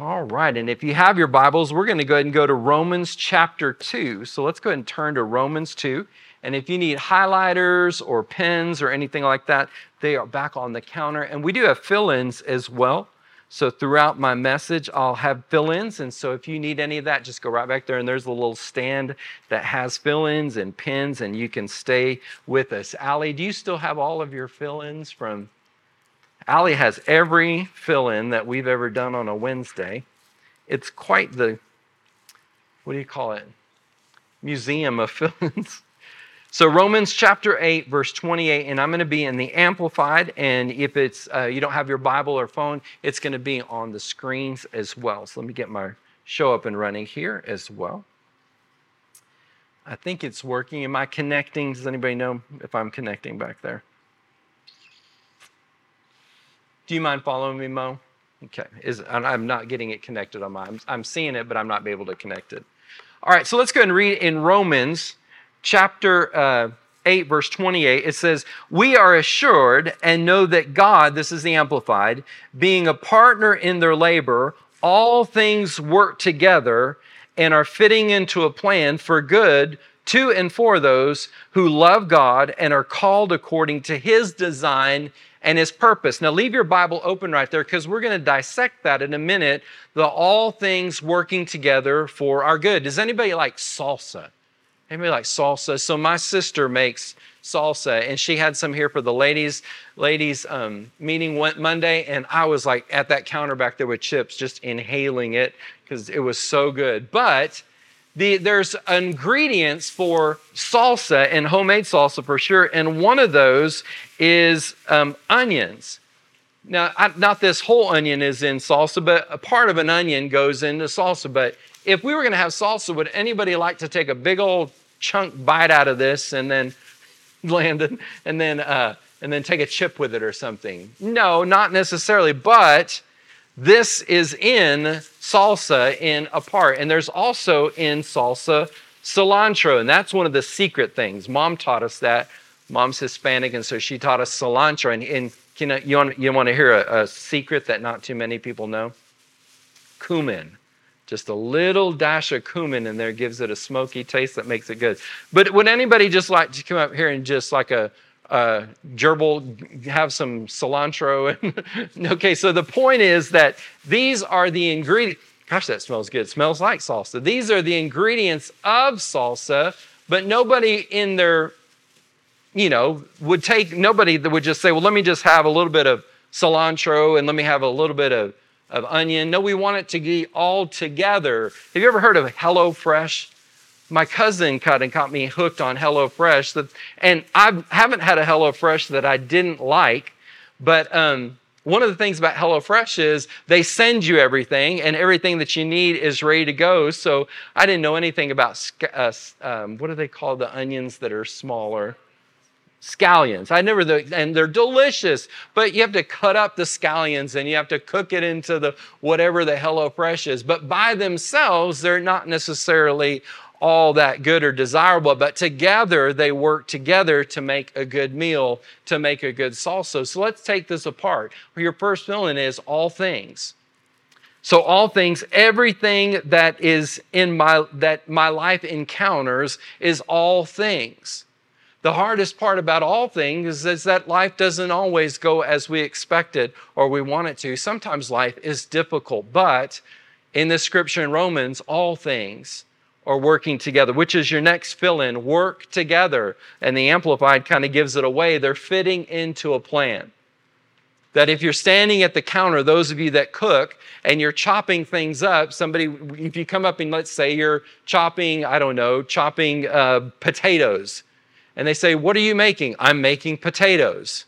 All right, and if you have your Bibles, we're going to go ahead and go to Romans chapter 2. So let's go ahead and turn to Romans 2. And if you need highlighters or pens or anything like that, they are back on the counter. And we do have fill ins as well. So throughout my message, I'll have fill ins. And so if you need any of that, just go right back there. And there's a little stand that has fill ins and pens, and you can stay with us. Allie, do you still have all of your fill ins from? Allie has every fill in that we've ever done on a Wednesday. It's quite the, what do you call it? Museum of fill ins. So Romans chapter 8, verse 28, and I'm going to be in the Amplified, and if it's uh, you don't have your Bible or phone, it's going to be on the screens as well. So let me get my show up and running here as well. I think it's working. Am I connecting? Does anybody know if I'm connecting back there? Do you mind following me, Mo? Okay. Is, I'm not getting it connected on my. I'm, I'm seeing it, but I'm not able to connect it. All right. So let's go and read in Romans chapter uh, 8, verse 28, it says, We are assured and know that God, this is the Amplified, being a partner in their labor, all things work together and are fitting into a plan for good to and for those who love God and are called according to his design and his purpose. Now, leave your Bible open right there because we're going to dissect that in a minute. The all things working together for our good. Does anybody like salsa? Maybe like salsa. So my sister makes salsa, and she had some here for the ladies ladies um, meeting went Monday, and I was like at that counter back there with chips, just inhaling it because it was so good. But the, there's ingredients for salsa and homemade salsa for sure, and one of those is um, onions. Now, I, not this whole onion is in salsa, but a part of an onion goes into salsa. But if we were going to have salsa, would anybody like to take a big old chunk bite out of this and then land and then uh, and then take a chip with it or something? No, not necessarily. But this is in salsa in a part, and there's also in salsa cilantro, and that's one of the secret things. Mom taught us that. Mom's Hispanic, and so she taught us cilantro. And, and you you want, you want to hear a, a secret that not too many people know? Cumin. Just a little dash of cumin in there gives it a smoky taste that makes it good. But would anybody just like to come up here and just like a, a gerbil, have some cilantro? And okay, so the point is that these are the ingredients. Gosh, that smells good. It smells like salsa. These are the ingredients of salsa, but nobody in their, you know, would take, nobody that would just say, well, let me just have a little bit of cilantro and let me have a little bit of of onion. No, we want it to be all together. Have you ever heard of HelloFresh? My cousin cut and got me hooked on HelloFresh, and I haven't had a HelloFresh that I didn't like. But um, one of the things about HelloFresh is they send you everything, and everything that you need is ready to go. So I didn't know anything about uh, um, what do they call the onions that are smaller? scallions. I never, and they're delicious, but you have to cut up the scallions and you have to cook it into the whatever the HelloFresh is. But by themselves, they're not necessarily all that good or desirable, but together they work together to make a good meal, to make a good salsa. So let's take this apart. Your first feeling is all things. So all things, everything that is in my that my life encounters is all things. The hardest part about all things is that life doesn't always go as we expected or we want it to. Sometimes life is difficult, but in the scripture in Romans, all things are working together, which is your next fill in work together. And the Amplified kind of gives it away. They're fitting into a plan. That if you're standing at the counter, those of you that cook, and you're chopping things up, somebody, if you come up and let's say you're chopping, I don't know, chopping uh, potatoes and they say, What are you making? I'm making potatoes.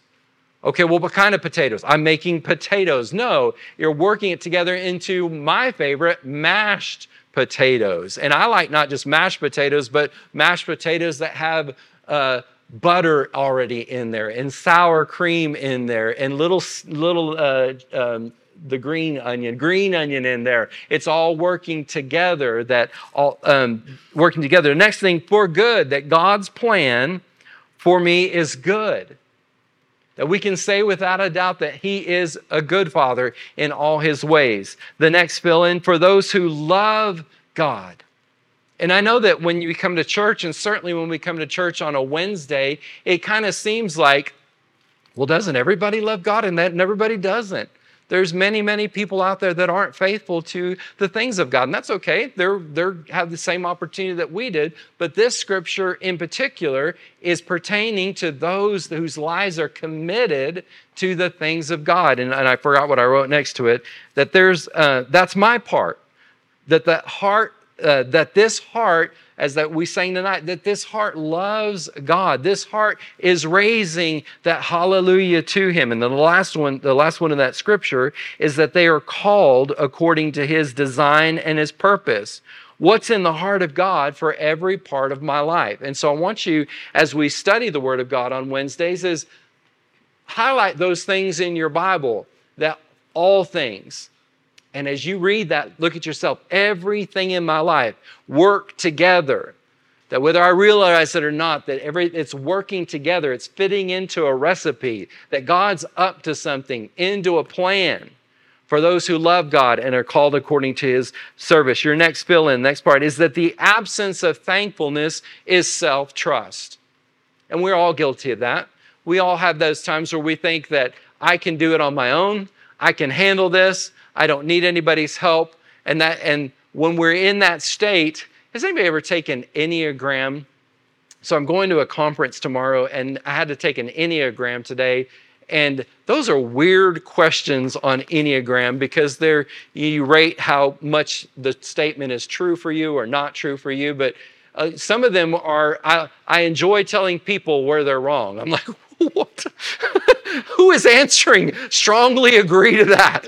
Okay, well, what kind of potatoes? I'm making potatoes. No, you're working it together into my favorite, mashed potatoes. And I like not just mashed potatoes, but mashed potatoes that have uh, butter already in there and sour cream in there and little little uh, um, the green onion, green onion in there. It's all working together. That all um, working together. The next thing for good. That God's plan for me is good. That we can say without a doubt that He is a good Father in all His ways. The next fill in for those who love God. And I know that when you come to church, and certainly when we come to church on a Wednesday, it kind of seems like, well, doesn't everybody love God? And that and everybody doesn't. There's many, many people out there that aren't faithful to the things of God, and that's okay. They're they have the same opportunity that we did. But this scripture in particular is pertaining to those whose lives are committed to the things of God. And, and I forgot what I wrote next to it. That there's uh, that's my part. That the heart, uh, that this heart as that we sang tonight, that this heart loves God. This heart is raising that hallelujah to Him. And the last one, the last one in that scripture is that they are called according to His design and His purpose. What's in the heart of God for every part of my life? And so I want you, as we study the Word of God on Wednesdays, is highlight those things in your Bible that all things and as you read that, look at yourself. Everything in my life work together. That whether I realize it or not, that every it's working together, it's fitting into a recipe, that God's up to something, into a plan for those who love God and are called according to his service. Your next fill in, next part is that the absence of thankfulness is self trust. And we're all guilty of that. We all have those times where we think that I can do it on my own, I can handle this, I don't need anybody's help. And that and when we're in that state, has anybody ever taken Enneagram? So I'm going to a conference tomorrow and I had to take an Enneagram today. And those are weird questions on Enneagram because they're you rate how much the statement is true for you or not true for you. But uh, some of them are I, I enjoy telling people where they're wrong. I'm like, what? Who is answering strongly agree to that?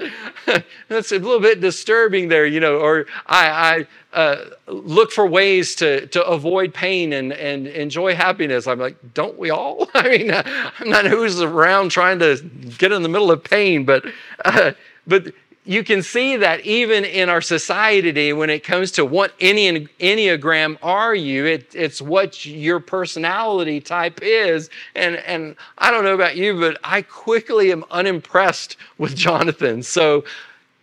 That's a little bit disturbing there, you know, or I, I uh, look for ways to, to avoid pain and, and enjoy happiness. I'm like, don't we all? I mean, I'm not who's around trying to get in the middle of pain, but, uh, but you can see that even in our society when it comes to what any Enneagram are you, it, it's what your personality type is. And, and I don't know about you, but I quickly am unimpressed with Jonathan. So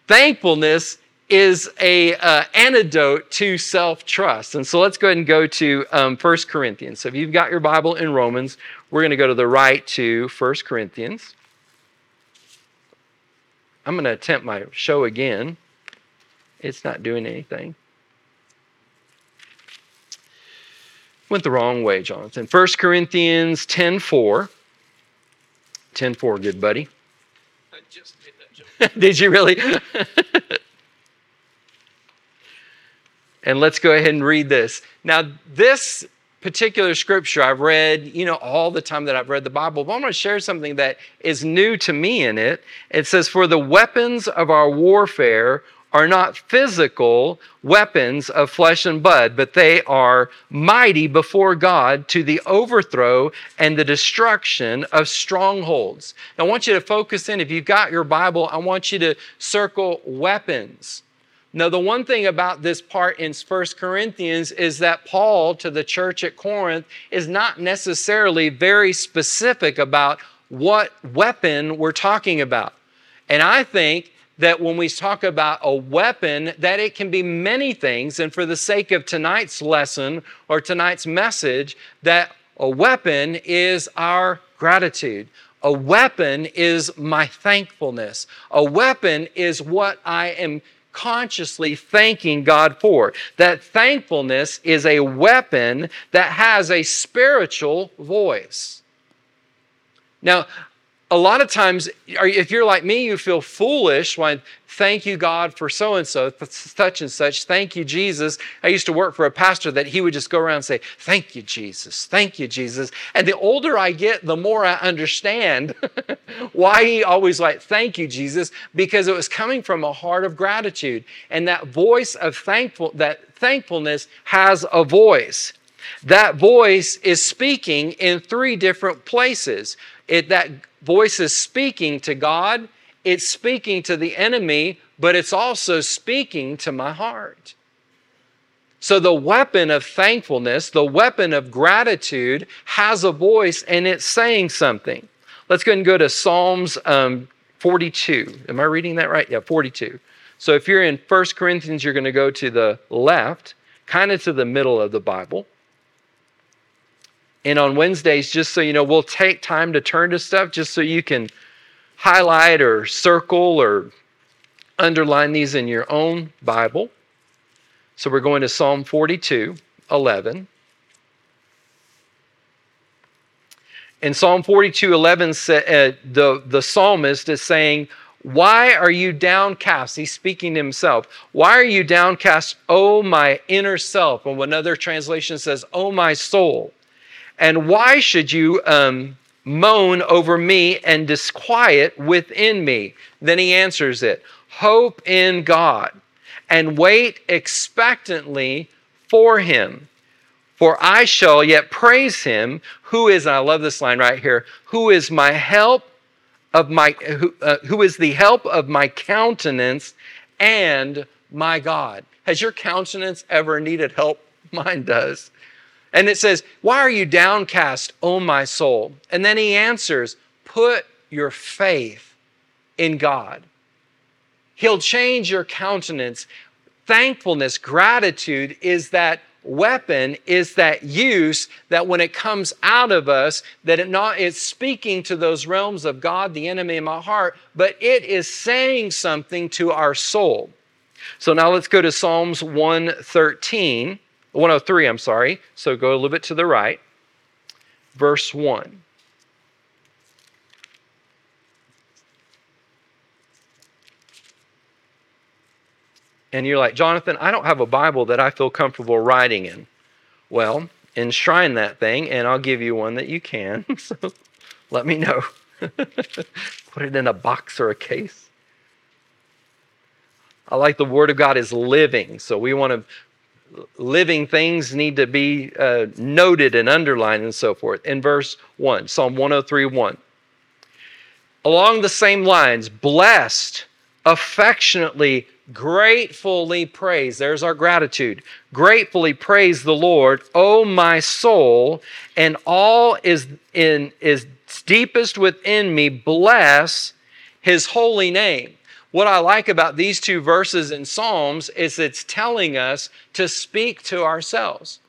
thankfulness is a uh, antidote to self-trust. And so let's go ahead and go to um, 1 Corinthians. So if you've got your Bible in Romans, we're going to go to the right to 1 Corinthians. I'm going to attempt my show again. It's not doing anything. Went the wrong way, Jonathan. 1 Corinthians 10 4. 10 4, good buddy. I just made that joke. did you really? and let's go ahead and read this. Now, this particular scripture I've read, you know, all the time that I've read the Bible, but I'm going to share something that is new to me in it. It says, For the weapons of our warfare are not physical weapons of flesh and blood, but they are mighty before God to the overthrow and the destruction of strongholds. Now, I want you to focus in. If you've got your Bible, I want you to circle weapons. Now, the one thing about this part in First Corinthians is that Paul to the church at Corinth is not necessarily very specific about what weapon we're talking about. And I think that when we talk about a weapon, that it can be many things. And for the sake of tonight's lesson or tonight's message, that a weapon is our gratitude. A weapon is my thankfulness. A weapon is what I am consciously thanking God for. That thankfulness is a weapon that has a spiritual voice. Now, a lot of times, if you're like me, you feel foolish when thank you, God, for so and so, such and such. Thank you, Jesus. I used to work for a pastor that he would just go around and say, Thank you, Jesus. Thank you, Jesus. And the older I get, the more I understand why he always like, Thank you, Jesus, because it was coming from a heart of gratitude. And that voice of thankful, that thankfulness has a voice. That voice is speaking in three different places. It, that voice is speaking to God, it's speaking to the enemy, but it's also speaking to my heart. So the weapon of thankfulness, the weapon of gratitude has a voice and it's saying something. Let's go and go to Psalms um, 42. Am I reading that right? Yeah, 42. So if you're in 1 Corinthians, you're going to go to the left, kind of to the middle of the Bible. And on Wednesdays, just so you know, we'll take time to turn to stuff just so you can highlight or circle or underline these in your own Bible. So we're going to Psalm 42, 11. In Psalm 42, 11, uh, the, the psalmist is saying, Why are you downcast? He's speaking to himself. Why are you downcast, O my inner self? And another translation says, O my soul. And why should you um, moan over me and disquiet within me? Then he answers it Hope in God and wait expectantly for him. For I shall yet praise him who is, and I love this line right here, who is my help of my, who, uh, who is the help of my countenance and my God. Has your countenance ever needed help? Mine does. And it says, Why are you downcast, O my soul? And then he answers, Put your faith in God. He'll change your countenance. Thankfulness, gratitude is that weapon is that use that when it comes out of us that it not it's speaking to those realms of god the enemy in my heart but it is saying something to our soul so now let's go to psalms 113 103 i'm sorry so go a little bit to the right verse 1 and you're like, Jonathan, I don't have a Bible that I feel comfortable writing in. Well, enshrine that thing, and I'll give you one that you can. so let me know. Put it in a box or a case. I like the Word of God is living, so we want to living things need to be uh, noted and underlined and so forth. In verse 1, Psalm 103 1. Along the same lines, blessed, affectionately gratefully praise. There's our gratitude. Gratefully praise the Lord, O my soul, and all is in is deepest within me. Bless his holy name. What I like about these two verses in Psalms is it's telling us to speak to ourselves.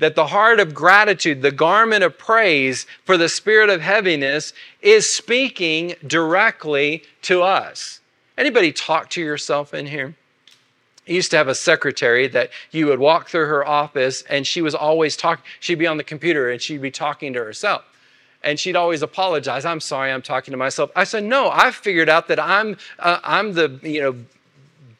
That the heart of gratitude, the garment of praise for the spirit of heaviness is speaking directly to us. Anybody talk to yourself in here? I used to have a secretary that you would walk through her office and she was always talking. She'd be on the computer and she'd be talking to herself. And she'd always apologize. I'm sorry, I'm talking to myself. I said, No, I've figured out that I'm, uh, I'm the, you know,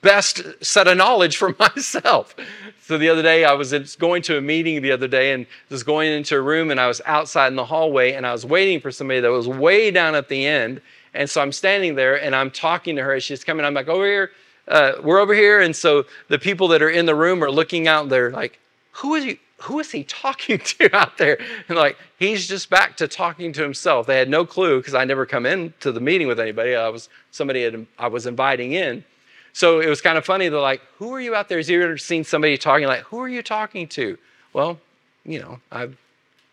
best set of knowledge for myself. So the other day, I was going to a meeting the other day and was going into a room and I was outside in the hallway and I was waiting for somebody that was way down at the end and so I'm standing there and I'm talking to her as she's coming. I'm like, over here, uh, we're over here. And so the people that are in the room are looking out. They're like, who is he? Who is he talking to out there? And like, he's just back to talking to himself. They had no clue because I never come into the meeting with anybody. I was somebody had, I was inviting in. So it was kind of funny. They're like, who are you out there? Has you ever seen somebody talking like, who are you talking to? Well, you know, I'm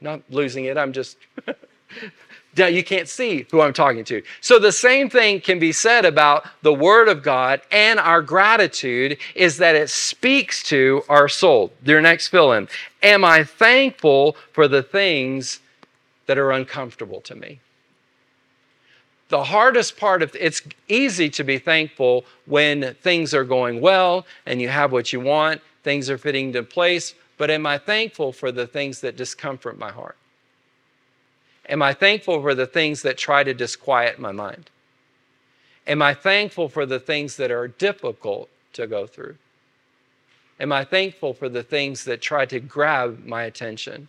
not losing it. I'm just you can't see who I'm talking to. So the same thing can be said about the Word of God and our gratitude is that it speaks to our soul. Your next fill in. Am I thankful for the things that are uncomfortable to me? The hardest part of it's easy to be thankful when things are going well and you have what you want, things are fitting into place. But am I thankful for the things that discomfort my heart? Am I thankful for the things that try to disquiet my mind? Am I thankful for the things that are difficult to go through? Am I thankful for the things that try to grab my attention?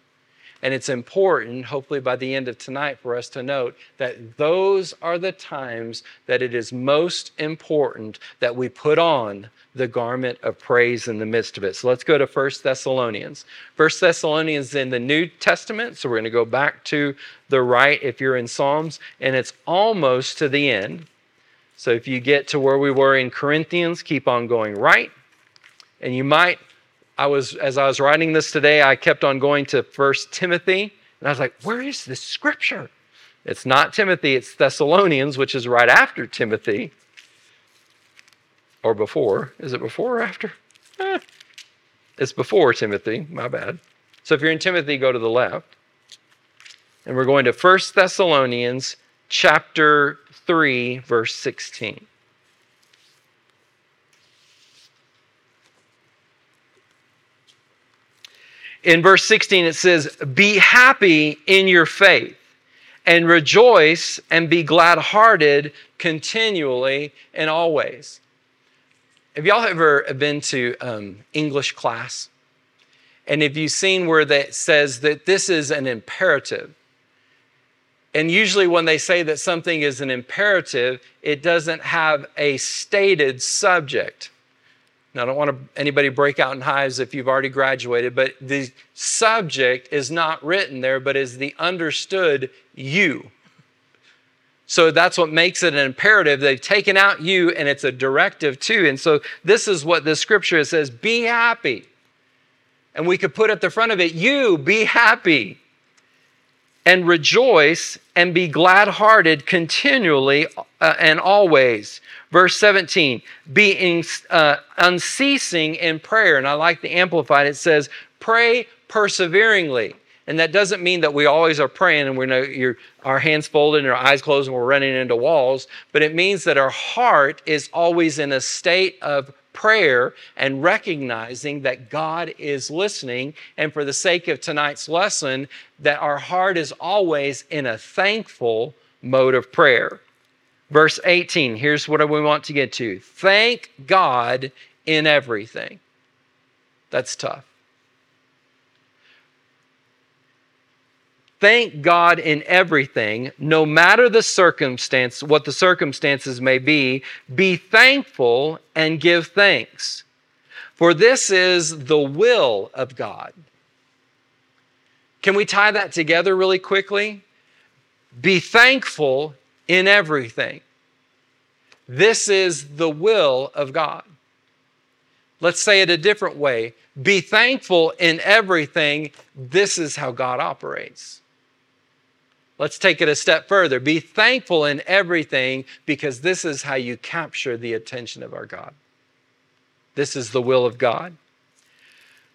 And it's important, hopefully by the end of tonight, for us to note that those are the times that it is most important that we put on the garment of praise in the midst of it. So let's go to First Thessalonians. First Thessalonians in the New Testament. So we're going to go back to the right if you're in Psalms, and it's almost to the end. So if you get to where we were in Corinthians, keep on going right. And you might I was, as I was writing this today, I kept on going to First Timothy, and I was like, where is this scripture? It's not Timothy, it's Thessalonians, which is right after Timothy. Or before. Is it before or after? Eh. It's before Timothy, my bad. So if you're in Timothy, go to the left. And we're going to 1 Thessalonians chapter 3, verse 16. In verse 16, it says, Be happy in your faith, and rejoice and be glad hearted continually and always. Have y'all ever been to um, English class? And have you seen where that says that this is an imperative? And usually, when they say that something is an imperative, it doesn't have a stated subject. Now, I don't want to, anybody break out in hives if you've already graduated, but the subject is not written there, but is the understood you. So that's what makes it an imperative. They've taken out you and it's a directive too. And so this is what this scripture says be happy. And we could put at the front of it, you be happy and rejoice and be glad hearted continually uh, and always. Verse 17, being uh, unceasing in prayer. And I like the Amplified, it says, pray perseveringly. And that doesn't mean that we always are praying and we're our hands folded and our eyes closed and we're running into walls, but it means that our heart is always in a state of prayer and recognizing that God is listening. And for the sake of tonight's lesson, that our heart is always in a thankful mode of prayer. Verse 18, here's what we want to get to thank God in everything. That's tough. Thank God in everything, no matter the circumstance, what the circumstances may be. Be thankful and give thanks. For this is the will of God. Can we tie that together really quickly? Be thankful in everything. This is the will of God. Let's say it a different way. Be thankful in everything. This is how God operates. Let's take it a step further. Be thankful in everything because this is how you capture the attention of our God. This is the will of God.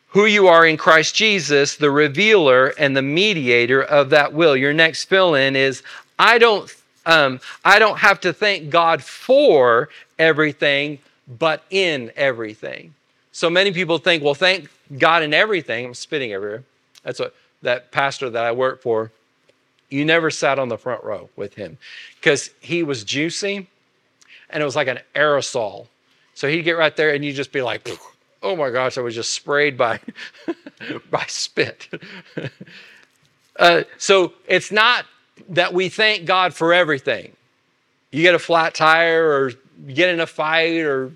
Who you are in Christ Jesus, the revealer and the mediator of that will. Your next fill in is I don't, um, I don't have to thank God for everything, but in everything. So many people think, well, thank God in everything. I'm spitting everywhere. That's what that pastor that I work for you never sat on the front row with him because he was juicy and it was like an aerosol. So he'd get right there and you'd just be like, oh my gosh, I was just sprayed by, by spit. uh, so it's not that we thank God for everything. You get a flat tire or you get in a fight or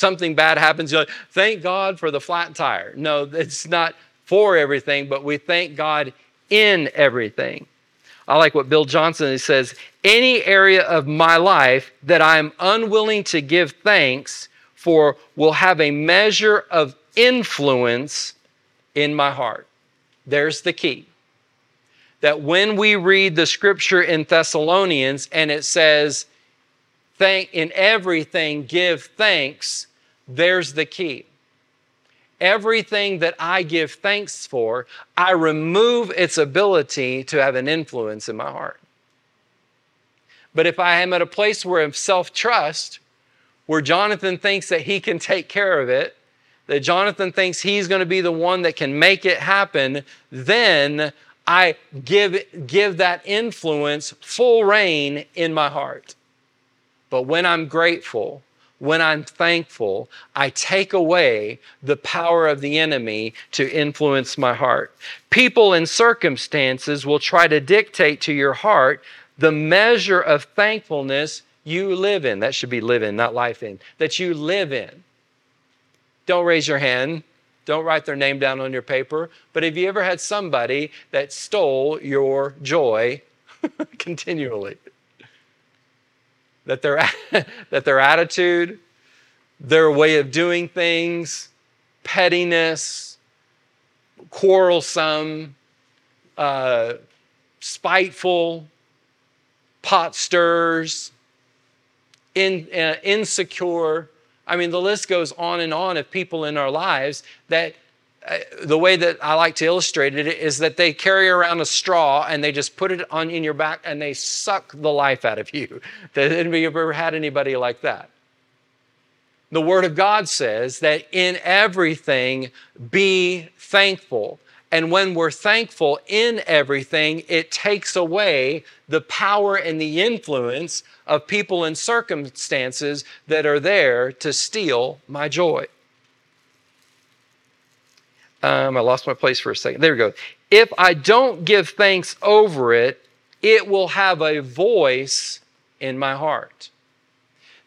something bad happens, you're like, thank God for the flat tire. No, it's not for everything, but we thank God in everything. I like what Bill Johnson says any area of my life that I'm unwilling to give thanks for will have a measure of influence in my heart. There's the key. That when we read the scripture in Thessalonians and it says, Thank in everything give thanks, there's the key everything that I give thanks for, I remove its ability to have an influence in my heart. But if I am at a place where self trust, where Jonathan thinks that he can take care of it, that Jonathan thinks he's going to be the one that can make it happen, then I give, give that influence full reign in my heart. But when I'm grateful, when I'm thankful, I take away the power of the enemy to influence my heart. People and circumstances will try to dictate to your heart the measure of thankfulness you live in. That should be live in, not life in. That you live in. Don't raise your hand. Don't write their name down on your paper. But have you ever had somebody that stole your joy continually? That their, that their attitude, their way of doing things, pettiness, quarrelsome, uh, spiteful, pot stirs, in, uh, insecure. I mean, the list goes on and on of people in our lives that the way that I like to illustrate it is that they carry around a straw and they just put it on in your back and they suck the life out of you. Has anybody ever had anybody like that? The Word of God says that in everything be thankful. And when we're thankful in everything, it takes away the power and the influence of people and circumstances that are there to steal my joy. Um, I lost my place for a second. There we go. If I don't give thanks over it, it will have a voice in my heart.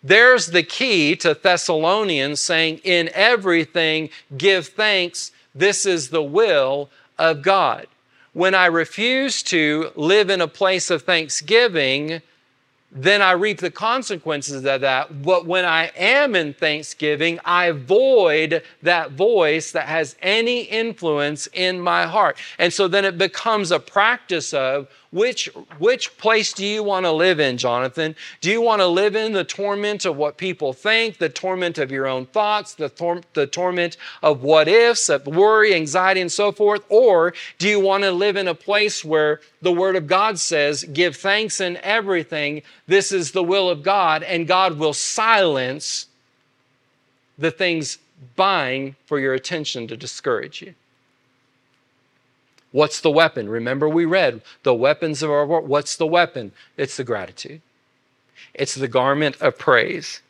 There's the key to Thessalonians saying, In everything, give thanks. This is the will of God. When I refuse to live in a place of thanksgiving, then I reap the consequences of that. But when I am in thanksgiving, I avoid that voice that has any influence in my heart. And so then it becomes a practice of which, which place do you want to live in, Jonathan? Do you want to live in the torment of what people think, the torment of your own thoughts, the, tor- the torment of what ifs, of worry, anxiety, and so forth? Or do you want to live in a place where the Word of God says, give thanks in everything? This is the will of God, and God will silence the things vying for your attention to discourage you. What's the weapon? Remember, we read the weapons of our war. What's the weapon? It's the gratitude, it's the garment of praise.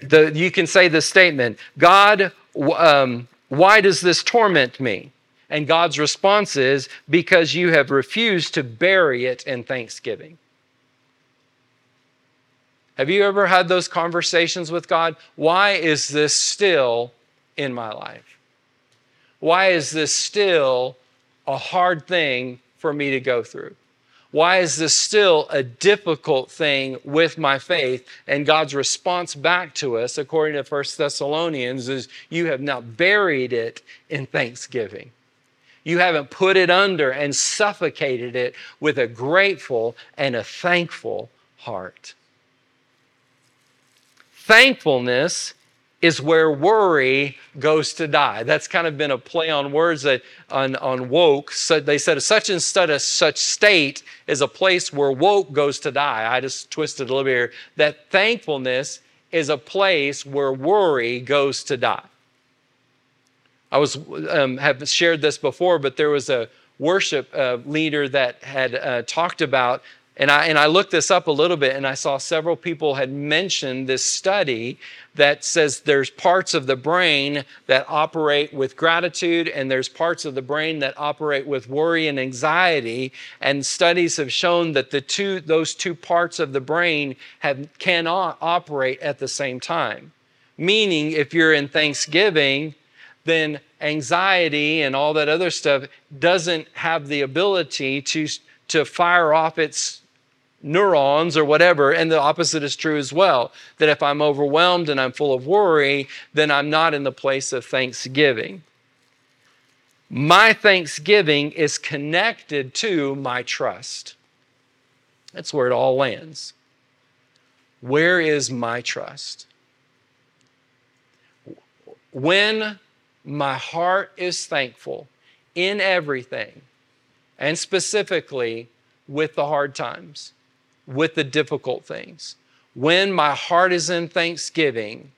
The, you can say the statement God, um, why does this torment me? And God's response is because you have refused to bury it in thanksgiving. Have you ever had those conversations with God? Why is this still in my life? Why is this still a hard thing for me to go through? Why is this still a difficult thing with my faith? And God's response back to us, according to 1 Thessalonians, is you have not buried it in thanksgiving. You haven't put it under and suffocated it with a grateful and a thankful heart. Thankfulness is where worry goes to die. That's kind of been a play on words that on, on woke. So they said such and such such state is a place where woke goes to die. I just twisted a little bit here. That thankfulness is a place where worry goes to die. I was um, have shared this before, but there was a worship uh, leader that had uh, talked about and I, and I looked this up a little bit and I saw several people had mentioned this study that says there's parts of the brain that operate with gratitude and there's parts of the brain that operate with worry and anxiety. And studies have shown that the two, those two parts of the brain have, cannot operate at the same time. Meaning, if you're in Thanksgiving, then anxiety and all that other stuff doesn't have the ability to, to fire off its neurons or whatever. And the opposite is true as well that if I'm overwhelmed and I'm full of worry, then I'm not in the place of thanksgiving. My thanksgiving is connected to my trust. That's where it all lands. Where is my trust? When my heart is thankful in everything, and specifically with the hard times, with the difficult things. When my heart is in thanksgiving,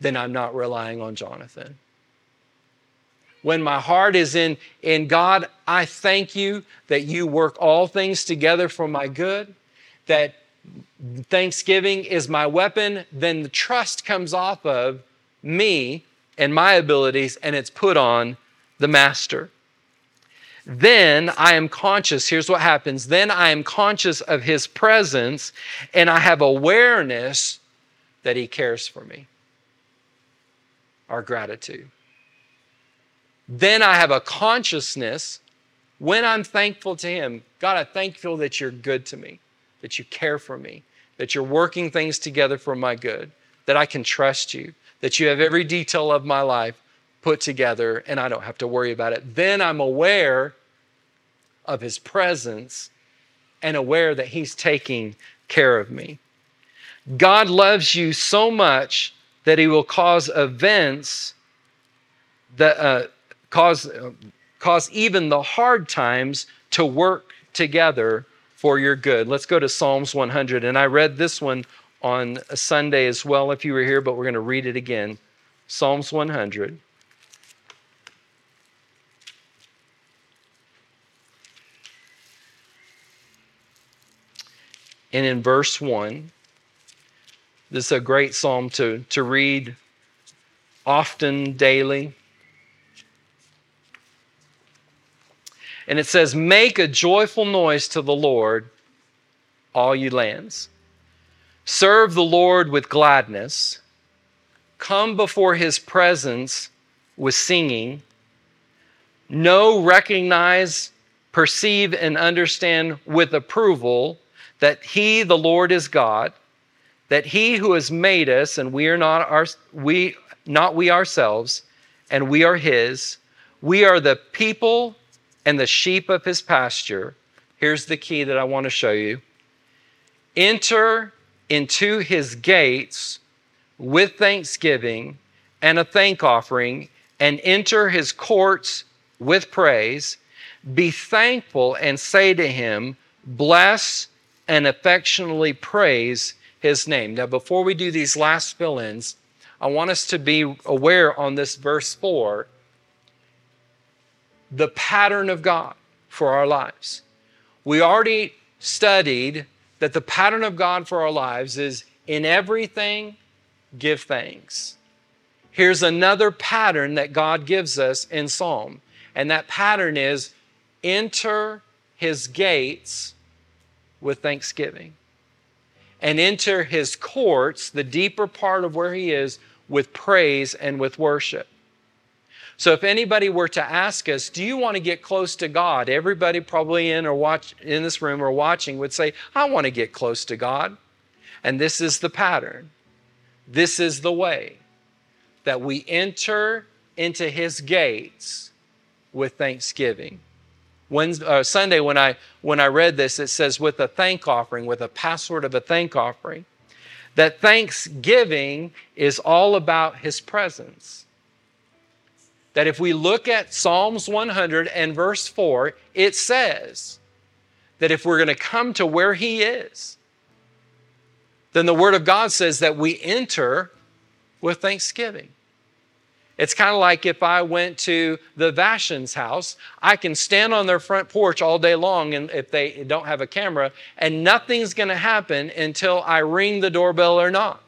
then I'm not relying on Jonathan. When my heart is in, in God, I thank you that you work all things together for my good, that thanksgiving is my weapon, then the trust comes off of me and my abilities and it's put on the master then I am conscious. Here's what happens then I am conscious of His presence and I have awareness that He cares for me. Our gratitude. Then I have a consciousness when I'm thankful to Him God, I thank you that you're good to me, that you care for me, that you're working things together for my good, that I can trust you, that you have every detail of my life put together and I don't have to worry about it. Then I'm aware of his presence and aware that He's taking care of me. God loves you so much that He will cause events that uh, cause, uh, cause even the hard times to work together for your good. Let's go to Psalms 100. And I read this one on a Sunday as well if you were here, but we're going to read it again. Psalms 100. And in verse 1, this is a great psalm to, to read often, daily. And it says, Make a joyful noise to the Lord, all you lands. Serve the Lord with gladness. Come before his presence with singing. Know, recognize, perceive, and understand with approval that he, the Lord, is God, that he who has made us, and we are not our, we, not we ourselves, and we are his, we are the people and the sheep of his pasture. Here's the key that I want to show you. Enter into his gates with thanksgiving and a thank offering, and enter his courts with praise. Be thankful and say to him, Bless and affectionately praise his name. Now, before we do these last fill ins, I want us to be aware on this verse 4 the pattern of God for our lives. We already studied that the pattern of God for our lives is in everything, give thanks. Here's another pattern that God gives us in Psalm, and that pattern is enter his gates with thanksgiving and enter his courts, the deeper part of where he is, with praise and with worship. So if anybody were to ask us, do you want to get close to God? Everybody probably in or watch in this room or watching would say, I want to get close to God. And this is the pattern. This is the way that we enter into his gates with thanksgiving. Wednesday, uh, Sunday, when I, when I read this, it says with a thank offering, with a password of a thank offering, that thanksgiving is all about his presence that if we look at Psalms 100 and verse 4, it says that if we're going to come to where He is, then the Word of God says that we enter with thanksgiving. It's kind of like if I went to the Vashon's house, I can stand on their front porch all day long, and if they don't have a camera, and nothing's going to happen until I ring the doorbell or knock.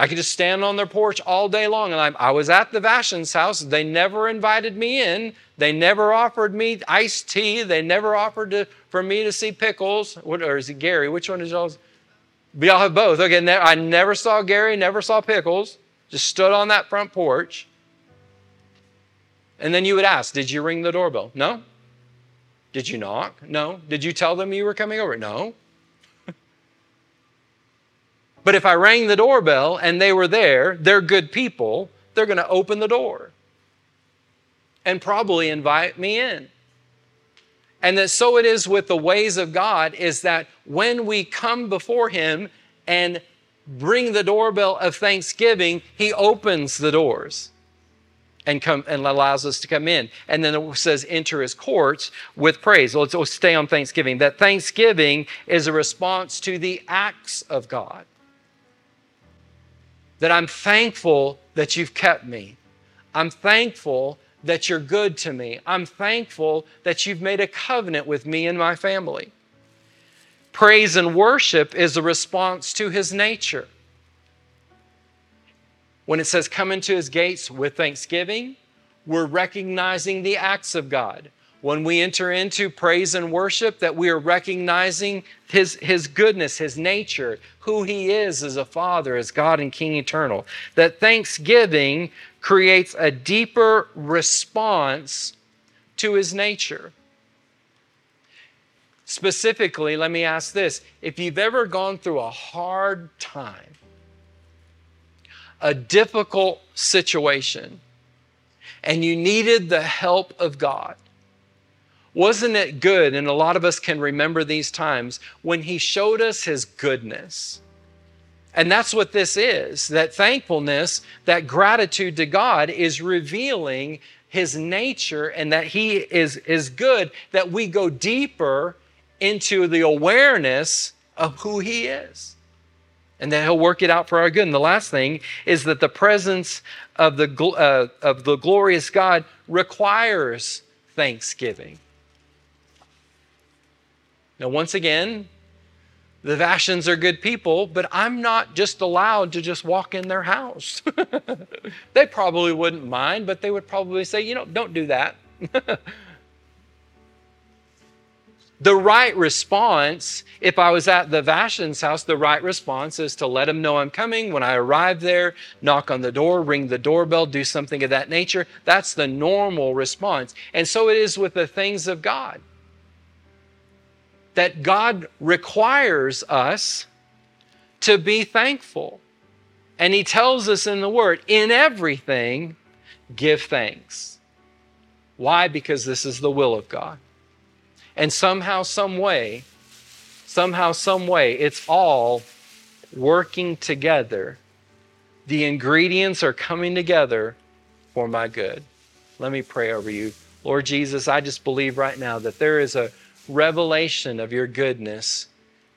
I could just stand on their porch all day long. And I, I was at the Vashon's house. They never invited me in. They never offered me iced tea. They never offered to, for me to see pickles. What, or is it Gary? Which one is y'all's? We all have both. Okay, ne- I never saw Gary, never saw pickles. Just stood on that front porch. And then you would ask, Did you ring the doorbell? No. Did you knock? No. Did you tell them you were coming over? No. But if I rang the doorbell and they were there, they're good people, they're going to open the door and probably invite me in. And that so it is with the ways of God is that when we come before Him and bring the doorbell of thanksgiving, He opens the doors and come and allows us to come in. And then it says, enter his courts with praise. Let's, let's stay on Thanksgiving. That Thanksgiving is a response to the acts of God that I'm thankful that you've kept me. I'm thankful that you're good to me. I'm thankful that you've made a covenant with me and my family. Praise and worship is a response to his nature. When it says, come into his gates with thanksgiving, we're recognizing the acts of God when we enter into praise and worship that we are recognizing his, his goodness, his nature, who he is as a father, as God and King eternal. That thanksgiving creates a deeper response to his nature. Specifically, let me ask this if you've ever gone through a hard time, a difficult situation, and you needed the help of God, Wasn't it good? And a lot of us can remember these times when He showed us His goodness. And that's what this is that thankfulness, that gratitude to God is revealing His nature and that He is, is good, that we go deeper into the awareness of who He is and that he'll work it out for our good. And the last thing is that the presence of the, uh, of the glorious God requires thanksgiving. Now, once again, the Vashons are good people, but I'm not just allowed to just walk in their house. they probably wouldn't mind, but they would probably say, you know, don't do that. the right response, if I was at the Vashon's house, the right response is to let him know I'm coming. When I arrive there, knock on the door, ring the doorbell, do something of that nature. That's the normal response. And so it is with the things of God that God requires us to be thankful. And He tells us in the Word, in everything, give thanks. Why? Because this is the will of God. And somehow, some way, somehow, some way, it's all working together. The ingredients are coming together for my good. Let me pray over you. Lord Jesus, I just believe right now that there is a revelation of your goodness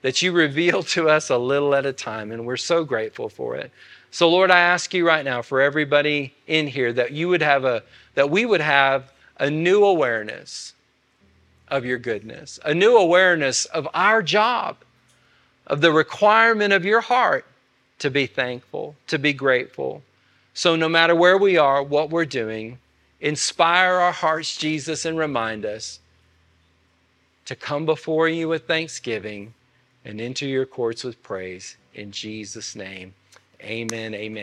that you reveal to us a little at a time, and we're so grateful for it. So, Lord, I ask you right now for everybody in here that you would have a, that we would have a new awareness of your goodness, a new awareness of our job, of the requirement of your heart to be thankful, to be grateful. So, no matter where we are, what we're doing, inspire our hearts, Jesus, and remind us to come before you with thanksgiving and into your courts with praise. In Jesus' name, amen. Amen.